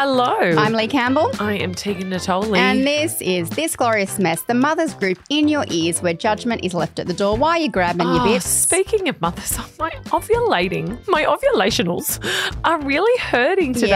Hello. I'm Leigh Campbell. I am Tegan Natoli. And this is This Glorious Mess, the mother's group in your ears where judgment is left at the door. Why are you grabbing your Oh, bits? Speaking of mothers, my ovulating, my ovulationals are really hurting today.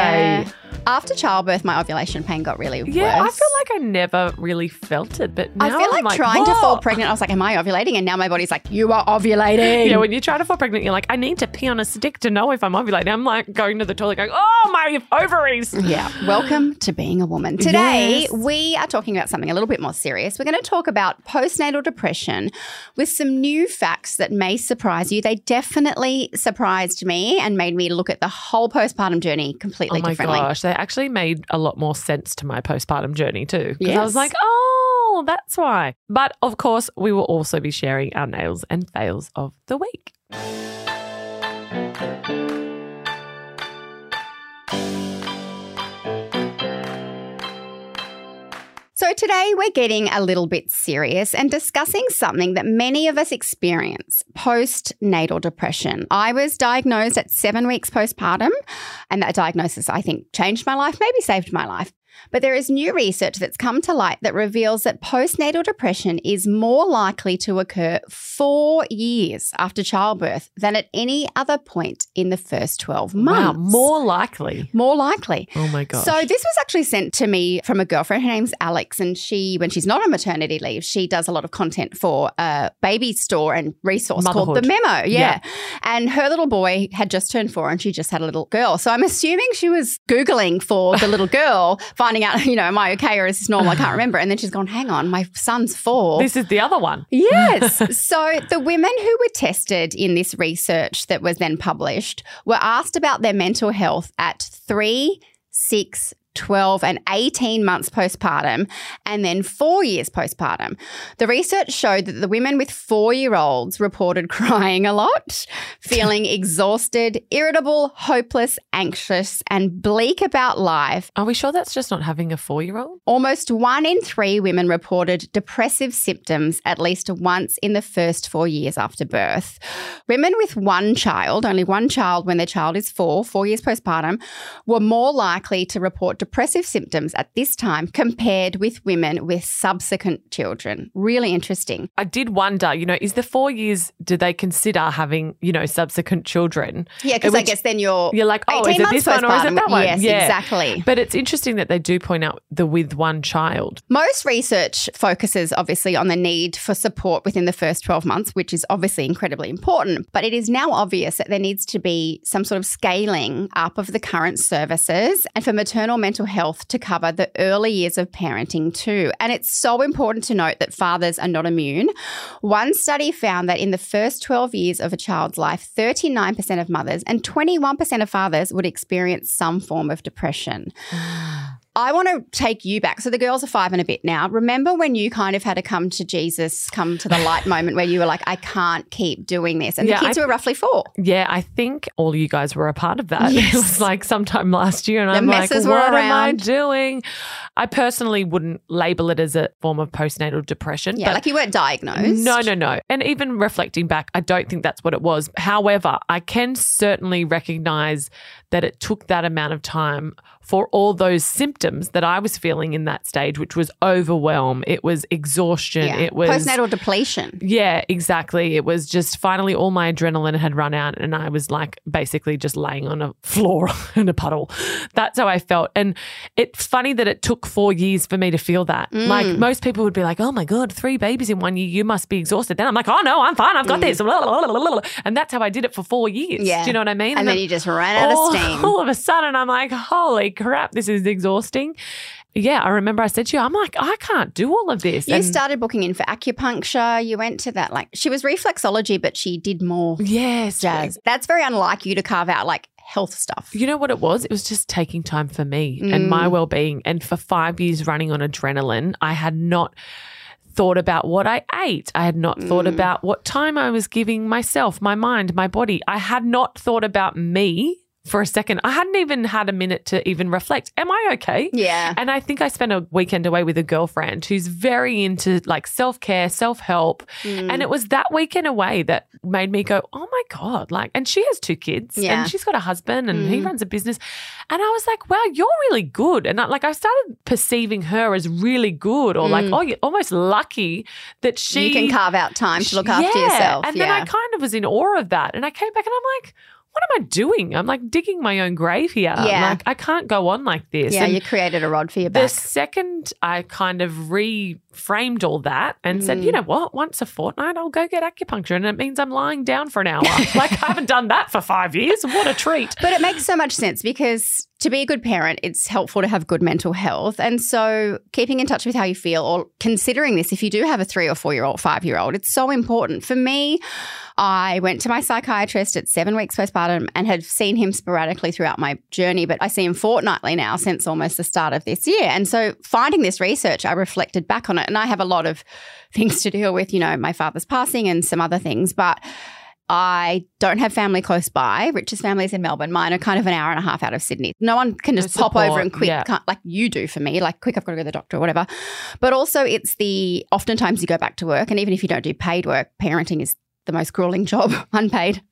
Yeah. After childbirth, my ovulation pain got really Yeah, I feel like I never really felt it, but now I feel like, trying to fall pregnant. I was like, "Am I ovulating?" And now my body's like, "You are ovulating." Yeah, when you try to fall pregnant, you're like, I need to pee on a stick to know if I'm ovulating. I'm like going to the toilet, going, "Oh my ovaries!" Yeah. Welcome to being a woman. Today, Yes. we are talking about something a little bit more serious. We're going to talk about postnatal depression with some new facts that may surprise you. They definitely surprised me and made me look at the whole postpartum journey completely Oh my differently. gosh, they actually made a lot more sense to my postpartum journey too. Because I was like, oh, that's why. But of course, we will also be sharing our nails and fails of the week. So, today we're getting a little bit serious and discussing something that many of us experience postnatal depression. I was diagnosed at seven weeks postpartum, and that diagnosis, I think, changed my life, maybe saved my life. But there is new research that's come to light that reveals that postnatal depression is more likely to occur four years after childbirth than at any other point in the first 12 months. Wow, more likely. More likely. Oh my God. So this was actually sent to me from a girlfriend. Her name's Alex, and she, when she's not on maternity leave, she does a lot of content for a baby store and resource called the Memo. Yeah. Yeah. and her little boy had just turned four, and she just had a little girl. So I'm assuming she was googling for the little girl, finding out, you know, am I okay or is this normal? I can't remember. And then she's gone, hang on, my son's four. this is the other one. Yes. so the women who were tested in this research that was then published were asked about their mental health at three, six, 12 and 18 months postpartum, and then four years postpartum. The research showed that the women with four year olds reported crying a lot, feeling exhausted, irritable, hopeless, anxious, and bleak about life, Are we sure that's just not having a four year old? Almost one in three women reported depressive symptoms at least once in the first four years after birth. Women with one child, only one child when their child is four, four years postpartum, were more likely to report depressive symptoms at this time compared with women with subsequent children. Really interesting. I did wonder, you know, is the four years, do they consider having, you know, subsequent children? Yeah, because I guess then you're. You're like, oh, is it this one or is it that one? Yes, Yeah. exactly. But it's interesting that they do point out the with one child. Most research focuses obviously on the need for support within the first 12 months, which is obviously incredibly important. But it is now obvious that there needs to be some sort of scaling up of the current services and for maternal mental health to cover the early years of parenting too. And it's so important to note that fathers are not immune. One study found that in the first 12 years of a child's life, 39% of mothers and 21% of fathers would experience some form of depression. I want to take you back. So the girls are five and a bit now. Remember when you kind of had to come to Jesus, come to the light moment where you were like, I can't keep doing this. And Yeah, the kids I- were roughly four. Yeah, I think all you guys were a part of that. Yes. It was like sometime last year, and The I'm like, were what am I doing? I personally wouldn't label it as a form of postnatal depression. Yeah, but like you weren't diagnosed. No, no, no. And even reflecting back, I don't think that's what it was. However, I can certainly recognize that it took that amount of time for all those symptoms that I was feeling in that stage, which was overwhelm, it was exhaustion, Yeah. it was postnatal depletion. yeah, exactly. It was just finally all my adrenaline had run out, and I was like basically just laying on a floor in a puddle. That's how I felt. And it's funny that it took four years for me to feel that. Mm. Like most people would be like, oh my God, three babies in one year, you must be exhausted. Then I'm like, oh no, I'm fine. I've got this. And that's how I did it for four years. Mm. Yeah. Do you know what I mean? And then you just ran out all, of steam. all of a sudden, I'm like, holy crap, this is exhausting. Yeah, I remember I said to you, I'm like, I can't do all of this. You And- started booking in for acupuncture. You went to that, like, she was reflexology, but she did more yes, jazz. That's very unlike you to carve out like health stuff. You know what it was? It was just taking time for me and Mm. my well being. And for five years running on adrenaline, I had not thought about what I ate. I had not thought Mm. about what time I was giving myself, my mind, my body. I had not thought about me for a second. I hadn't even had a minute to even reflect. Am I okay? Yeah. And I think I spent a weekend away with a girlfriend who's very into like self care, self help. Mm. And it was that weekend away that made me go, oh my God. Like, and she has two kids Yeah. and she's got a husband and he Mm. runs a business. And I was like, wow, you're really good. And I, like, I started perceiving her as really good or like, Mm. oh, you're almost lucky that she you can carve out time to look after Yeah. yourself. And yeah. then I kind of was in awe of that. And I came back and I'm like, what am I doing? I'm like digging my own grave here. Yeah. Like, I can't go on like this. yeah, And you created a rod for your back. the second I kind of reframed all that and said, Mm. you know what, once a fortnight I'll go get acupuncture and it means I'm lying down for an hour. like I haven't done that for five years. What a treat. But it makes so much sense because to be a good parent, it's helpful to have good mental health. And so, keeping in touch with how you feel or considering this, if you do have a three or four year old, five year old, it's so important. For me, I went to my psychiatrist at seven weeks postpartum and had seen him sporadically throughout my journey, but I see him fortnightly now since almost the start of this year. And so, finding this research, I reflected back on it. And I have a lot of things to deal with, you know, my father's passing and some other things. But I don't have family close by. Rich's family is in Melbourne. Mine are kind of an hour and a half out of Sydney. No one can just No pop over and quick, yeah. like you do for me, like quick, I've got to go to the doctor or whatever. But also, it's the oftentimes you go back to work, and even if you don't do paid work, parenting is the most grueling job, unpaid.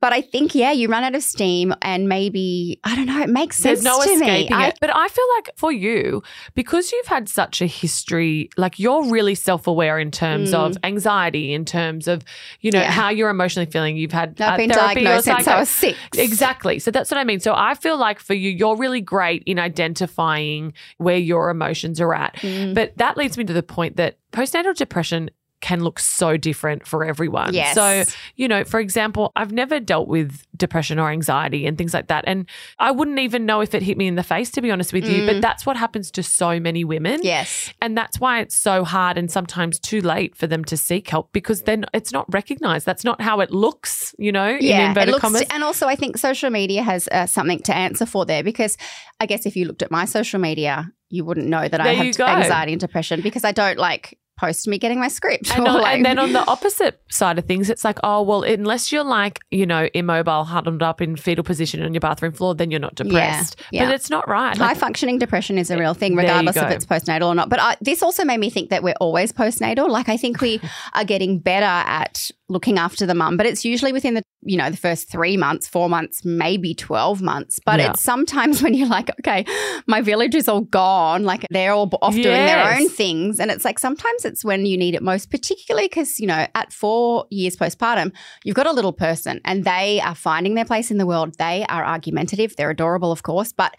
But I think, yeah, you run out of steam, and maybe I don't know. It makes sense There's no to me. escaping I- But I feel like for you, because you've had such a history, like you're really self aware in terms Mm. of anxiety, in terms of, you know, Yeah. how you're emotionally feeling. You've had I've uh, been therapy diagnosed since I was six. Exactly. So that's what I mean. So I feel like for you, you're really great in identifying where your emotions are at. Mm. But that leads me to the point that postnatal depression can look so different for everyone. Yes. So, you know, for example, I've never dealt with depression or anxiety and things like that. And I wouldn't even know if it hit me in the face, to be honest with you. Mm. But that's what happens to so many women. Yes. And that's why it's so hard and sometimes too late for them to seek help because then it's not recognized. That's not how it looks, you know, in Yeah, it looks, commas. and also I think social media has uh, something to answer for there because I guess if you looked at my social media, you wouldn't know that I There you have anxiety and depression because I don't like post me getting my script. And, on- like- and then on the opposite side of things, it's like, oh, well, unless you're like, you know, immobile, huddled up in fetal position on your bathroom floor, then you're not depressed. yeah. But it's not right. High Like, functioning depression is a real thing, regardless if it's postnatal or not. But I, this also made me think that we're always postnatal. Like I think we are getting better at looking after the mum, but it's usually within the you know the first three months, four months, maybe twelve months. But Yeah. it's sometimes when you're like, okay, my village is all gone, like they're all off doing their own things, and it's like sometimes it's when you need it most, particularly because you know at four years postpartum, you've got a little person and they are finding their place in the world. They are argumentative, they're adorable, of course, but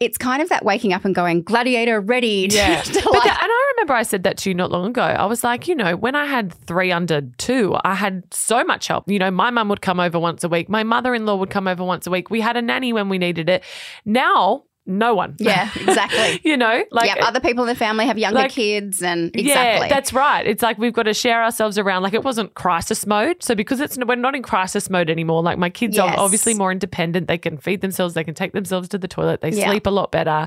it's kind of that waking up and going, gladiator ready. To, Yeah. But that- and I remember I said that to you not long ago. I was like, you know, when I had three under two, I had so much help. You know, my mum would come over once a week. My mother in law would come over once a week. We had a nanny when we needed it. Now, no one. yeah, exactly. you know, like yep, other people in the family have younger like- kids, and exactly. Yeah, that's right. It's like we've got to share ourselves around. Like it wasn't crisis mode. So because it's we're not in crisis mode anymore. Like my kids Yes. are obviously more independent. They can feed themselves. They can take themselves to the toilet. They Yeah. sleep a lot better.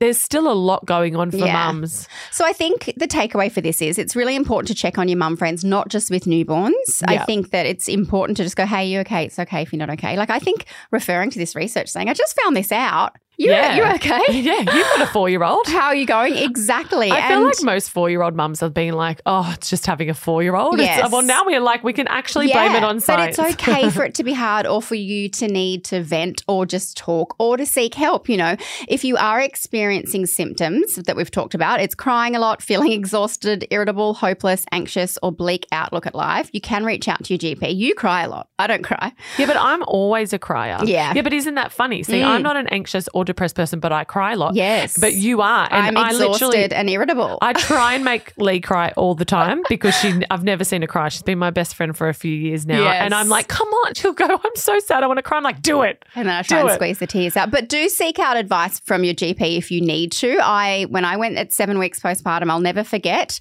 There's still a lot going on for Yeah. mums. So I think the takeaway for this is it's really important to check on your mum friends, not just with newborns. I think that it's important to just go, hey, you okay? It's okay if you're not okay. Like I think referring to this research saying, I just found this out. You, Yeah. you okay? Yeah, you've got a four year old. How are you going? Exactly. I feel like most four year old mums have been like, oh, it's just having a four year old. Yes. Well, now we're like, we can actually blame it on science. But it's okay for it to be hard or for you to need to vent or just talk or to seek help. You know, if you are experiencing symptoms that we've talked about, it's crying a lot, feeling exhausted, irritable, hopeless, anxious, or bleak outlook at life, you can reach out to your GP. You cry a lot. I don't cry. yeah, but I'm always a crier. Yeah. Yeah, but isn't that funny? See, Mm. I'm not an anxious or depressed person, but I cry a lot. Yes. But you are. And I'm I exhausted literally. and irritable. I try and make Leigh cry all the time because she I've never seen her cry. She's been my best friend for a few years now. Yes. And I'm like, come on. She'll go, I'm so sad. I want to cry. I'm like, do it. And then I try Do and it. squeeze the tears out. But do seek out advice from your GP if you need to. I when I went at seven weeks postpartum, I'll never forget.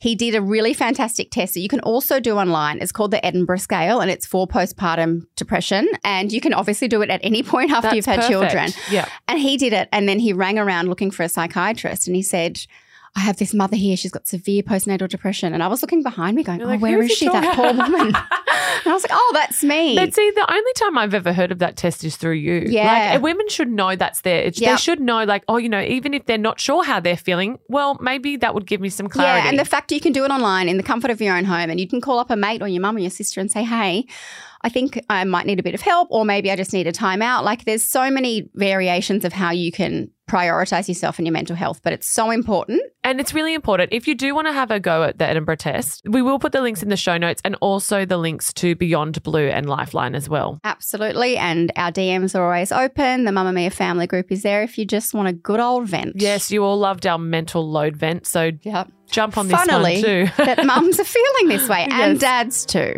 He did a really fantastic test that you can also do online. It's called the Edinburgh Scale, and it's for postpartum depression. And you can obviously do it at any point after That's you've had perfect. children. Yeah. And he did it, and then he rang around looking for a psychiatrist, and he said. I have this mother here. She's got severe postnatal depression. And I was looking behind me going, You're Oh, like, where "Who is she? That poor woman. and I was like, Oh, that's me. But see, the only time I've ever heard of that test is through you. Yeah. Like, women should know that's there. It's, They should know, like, oh, you know, even if they're not sure how they're feeling, well, maybe that would give me some clarity. Yeah, and the fact you can do it online in the comfort of your own home and you can call up a mate or your mum or your sister and say, hey, I think I might need a bit of help or maybe I just need a timeout. Like there's so many variations of how you can prioritize yourself and your mental health, but it's so important. And it's really important. If you do want to have a go at the Edinburgh test, we will put the links in the show notes and also the links to Beyond Blue and Lifeline as well. Absolutely. And our DMs are always open. The Mamamia family group is there if you just want a good old vent. Yes, you all loved our mental load vent. So Yep. jump on this Funnily, one too. that mums are feeling this way and Yes. dads too.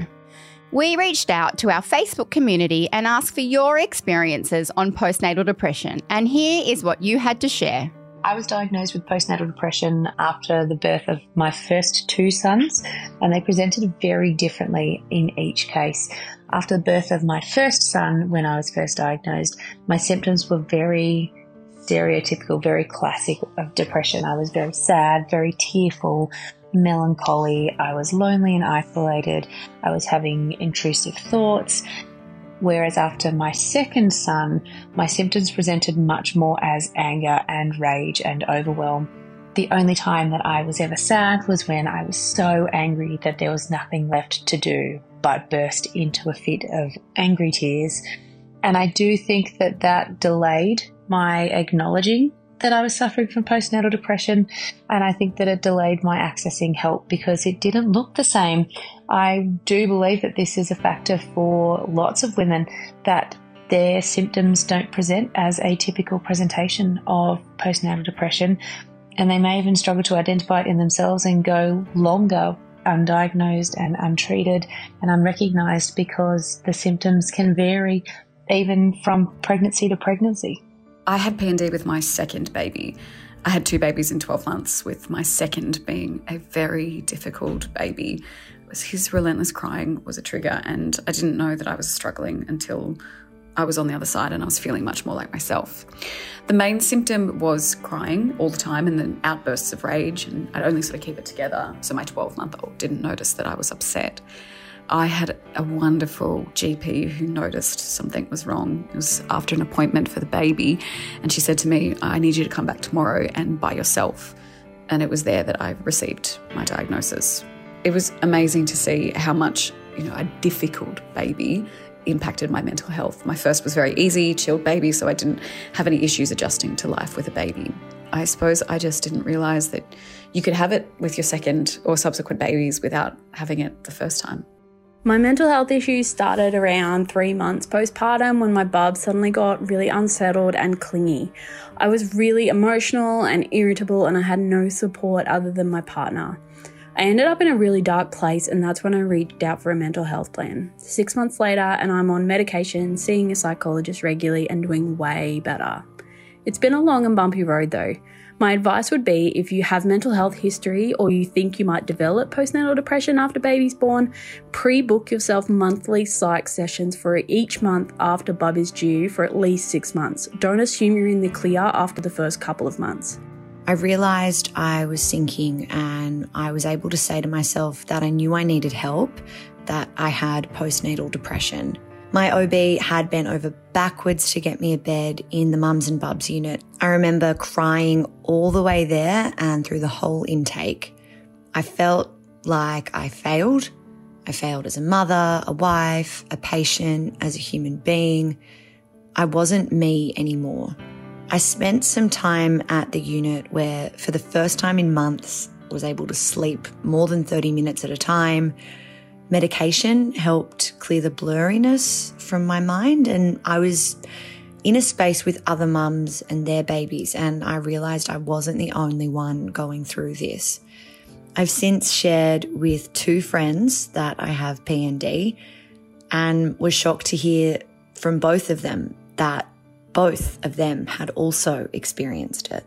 We reached out to our Facebook community and asked for your experiences on postnatal depression. And here is what you had to share. I was diagnosed with postnatal depression after the birth of my first two sons, and they presented very differently in each case. After the birth of my first son, when I was first diagnosed, my symptoms were very stereotypical, very classic of depression. I was very sad, very tearful, melancholy. I was lonely and isolated. I was having intrusive thoughts. Whereas after my second son, my symptoms presented much more as anger and rage and overwhelm. The only time that I was ever sad was when I was so angry that there was nothing left to do but burst into a fit of angry tears. And I do think that that delayed my acknowledging that I was suffering from postnatal depression. And I think that it delayed my accessing help because it didn't look the same. I do believe that this is a factor for lots of women that their symptoms don't present as a typical presentation of postnatal depression. And they may even struggle to identify it in themselves and go longer undiagnosed and untreated and unrecognized because the symptoms can vary even from pregnancy to pregnancy. I had PND with my second baby. I had two babies in 12 months, with my second being a very difficult baby. His relentless crying was a trigger, and I didn't know that I was struggling until I was on the other side and I was feeling much more like myself. The main symptom was crying all the time and then outbursts of rage, and I'd only sort of keep it together so my 12 month old didn't notice that I was upset. I had a wonderful GP who noticed something was wrong. It was after an appointment for the baby, and she said to me, I need you to come back tomorrow and by yourself. And it was there that I received my diagnosis. It was amazing to see how much, you know, a difficult baby impacted my mental health. My first was very easy, chilled baby, so I didn't have any issues adjusting to life with a baby. I suppose I just didn't realize that you could have it with your second or subsequent babies without having it the first time. My mental health issues started around three months postpartum when my bub suddenly got really unsettled and clingy. I was really emotional and irritable, and I had no support other than my partner. I ended up in a really dark place, and that's when I reached out for a mental health plan. Six months later, and I'm on medication, seeing a psychologist regularly, and doing way better. It's been a long and bumpy road though. My advice would be if you have mental health history or you think you might develop postnatal depression after baby's born, pre book yourself monthly psych sessions for each month after bub is due for at least six months. Don't assume you're in the clear after the first couple of months. I realized I was sinking and I was able to say to myself that I knew I needed help, that I had postnatal depression. My OB had bent over backwards to get me a bed in the mums and bubs unit. I remember crying all the way there and through the whole intake. I felt like I failed. I failed as a mother, a wife, a patient, as a human being. I wasn't me anymore. I spent some time at the unit where, for the first time in months, I was able to sleep more than 30 minutes at a time. Medication helped clear the blurriness from my mind, and I was in a space with other mums and their babies, and I realized I wasn't the only one going through this. I've since shared with two friends that I have PND and was shocked to hear from both of them that both of them had also experienced it.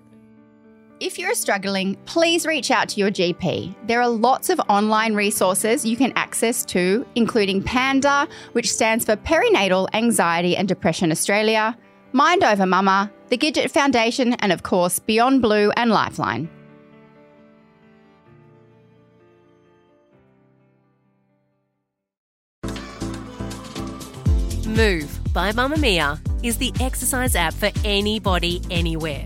If you're struggling, please reach out to your GP. There are lots of online resources you can access to, including PANDA, which stands for Perinatal Anxiety and Depression Australia, Mind Over Mama, the Gidget Foundation, and of course, Beyond Blue and Lifeline. Move by Mamamia is the exercise app for anybody, anywhere.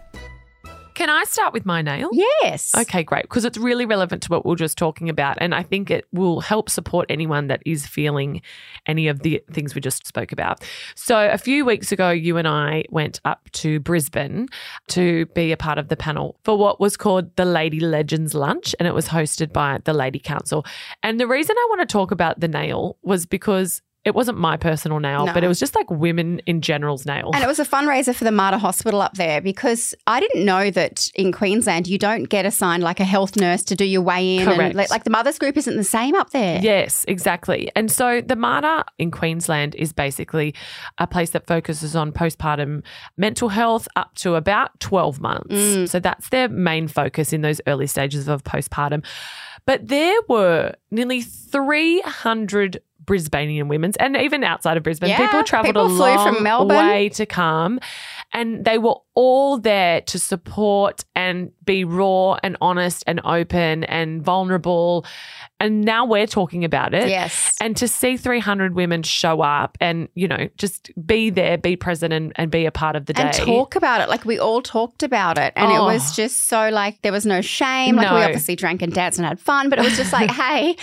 Can I start with my nail? Yes. Okay, great. Because it's really relevant to what we are just talking about. And I think it will help support anyone that is feeling any of the things we just spoke about. So, a few weeks ago, you and I went up to Brisbane to be a part of the panel for what was called the Lady Legends Lunch. And it was hosted by the Lady Council. And the reason I want to talk about the nail was because it wasn't my personal nail, No. but it was just like women in general's nails. And it was a fundraiser for the Mater Hospital up there because I didn't know that in Queensland you don't get assigned like a health nurse to do your weigh in. Correct. And like, the mothers group isn't the same up there. Yes, exactly. And so the Mater in Queensland is basically a place that focuses on postpartum mental health up to about 12 months. Mm. So that's their main focus in those early stages of postpartum. But there were nearly 300 Brisbanean women's and even outside of Brisbane, Yeah, people traveled people a flew long from Melbourne. way to come and they were all there to support and be raw and honest and open and vulnerable. And now we're talking about it. Yes. And to see 300 women show up and, you know, just be there, be present and, and be a part of the day. And talk about it. Like we all talked about it. And Oh. it was just so like there was no shame. Like we obviously drank and danced and had fun, but it was just like, hey,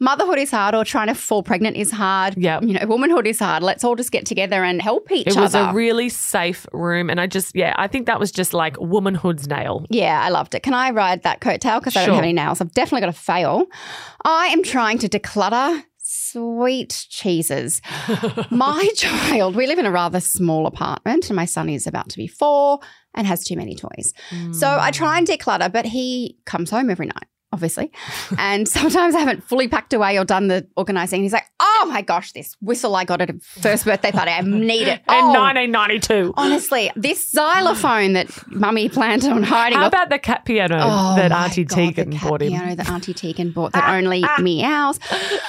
motherhood is hard or trying to fall pregnant is hard. Yep. You know, womanhood is hard. Let's all just get together and help each other. It other. was a really safe room. And I just, yeah, I think that was just like womanhood's nail. Yeah, I loved it. Can I ride that coattail? Because I don't Sure. have any nails. I've definitely got to fail. I am trying to declutter sweet cheeses. my child, we live in a rather small apartment, and my son is about to be four and has too many toys. So I try hmm. and declutter, but he comes home every night. Obviously. And sometimes I haven't fully packed away or done the organizing. He's like, oh my gosh, this whistle I got at a first birthday party. I need it. In Oh, 1992. Honestly, this xylophone that mummy planned on hiding How off about the cat piano Oh that Auntie God, Tegan the cat bought him? piano that Auntie Tegan bought that ah, only ah. meows.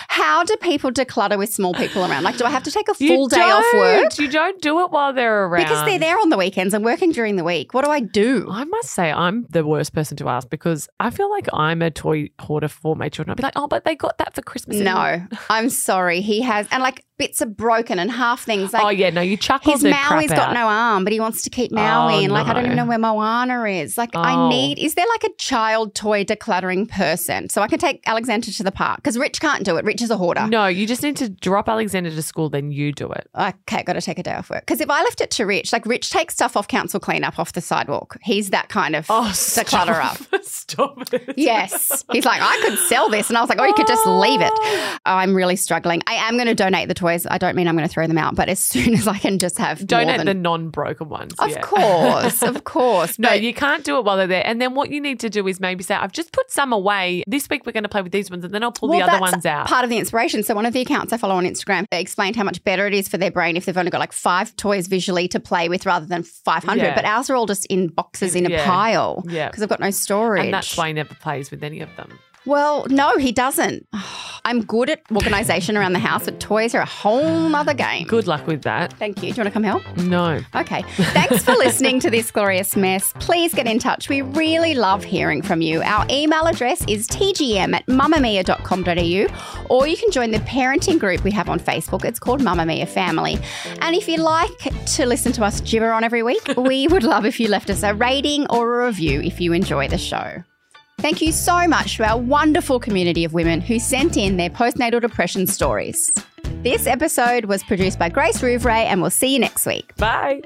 How do people declutter with small people around? Like, do I have to take a full day off work? You don't do it while they're around. Because they're there on the weekends and working during the week. What do I do? I must say, I'm the worst person to ask because I feel like I'm a toy hoarder for my children. I'd be like, oh, but they got that for Christmas. No, I'm sorry. He has, and like bits are broken and half things. Like, oh, yeah, no, you chuckle His Maui's got out. no arm, but he wants to keep Maui. Oh, and like, I don't even know where Moana is. Like, I Oh. need, is there like a child toy decluttering person? So I can take Alexander to the park because Rich can't do it. Rich is a hoarder. No, you just need to drop Alexander to school, then you do it. Okay, got to take a day off work. Because if I left it to Rich, like Rich takes stuff off council cleanup off the sidewalk. He's that kind of Oh, declutter up. Stop it. Yes. He's like, I could sell this. And I was like, oh, you could just leave it. Oh, I'm really struggling. I am going to donate the toys. I don't mean I'm going to throw them out, but as soon as I can just have Donate than- the non-broken ones. Of yeah. course, of course. No, but- you can't do it while they're there. And then what you need to do is maybe say, I've just put some away. This week we're going to play with these ones, and then I'll pull Well, the other ones out. Part of the inspiration. So one of the accounts I follow on Instagram explained how much better it is for their brain if they've only got like five toys visually to play with rather than 500. Yeah. But ours are all just in boxes in a Yeah. pile Yeah. because I've got no storage. and that's why he never plays with any of them. Well, no, he doesn't. I'm good at organisation around the house, but toys are a whole nother game. Good luck with that. Thank you. Do you want to come help? No. Okay. Thanks for listening to this glorious mess. Please get in touch. We really love hearing from you. Our email address is tgm at mamamia.com.au or you can join the parenting group we have on Facebook. It's called Mamamia Family. And if you like to listen to us gibber on every week, we would love if you left us a rating or a review if you enjoy the show. Thank you so much to our wonderful community of women who sent in their postnatal depression stories. This episode was produced by Grace Rouvray, and we'll see you next week. Bye.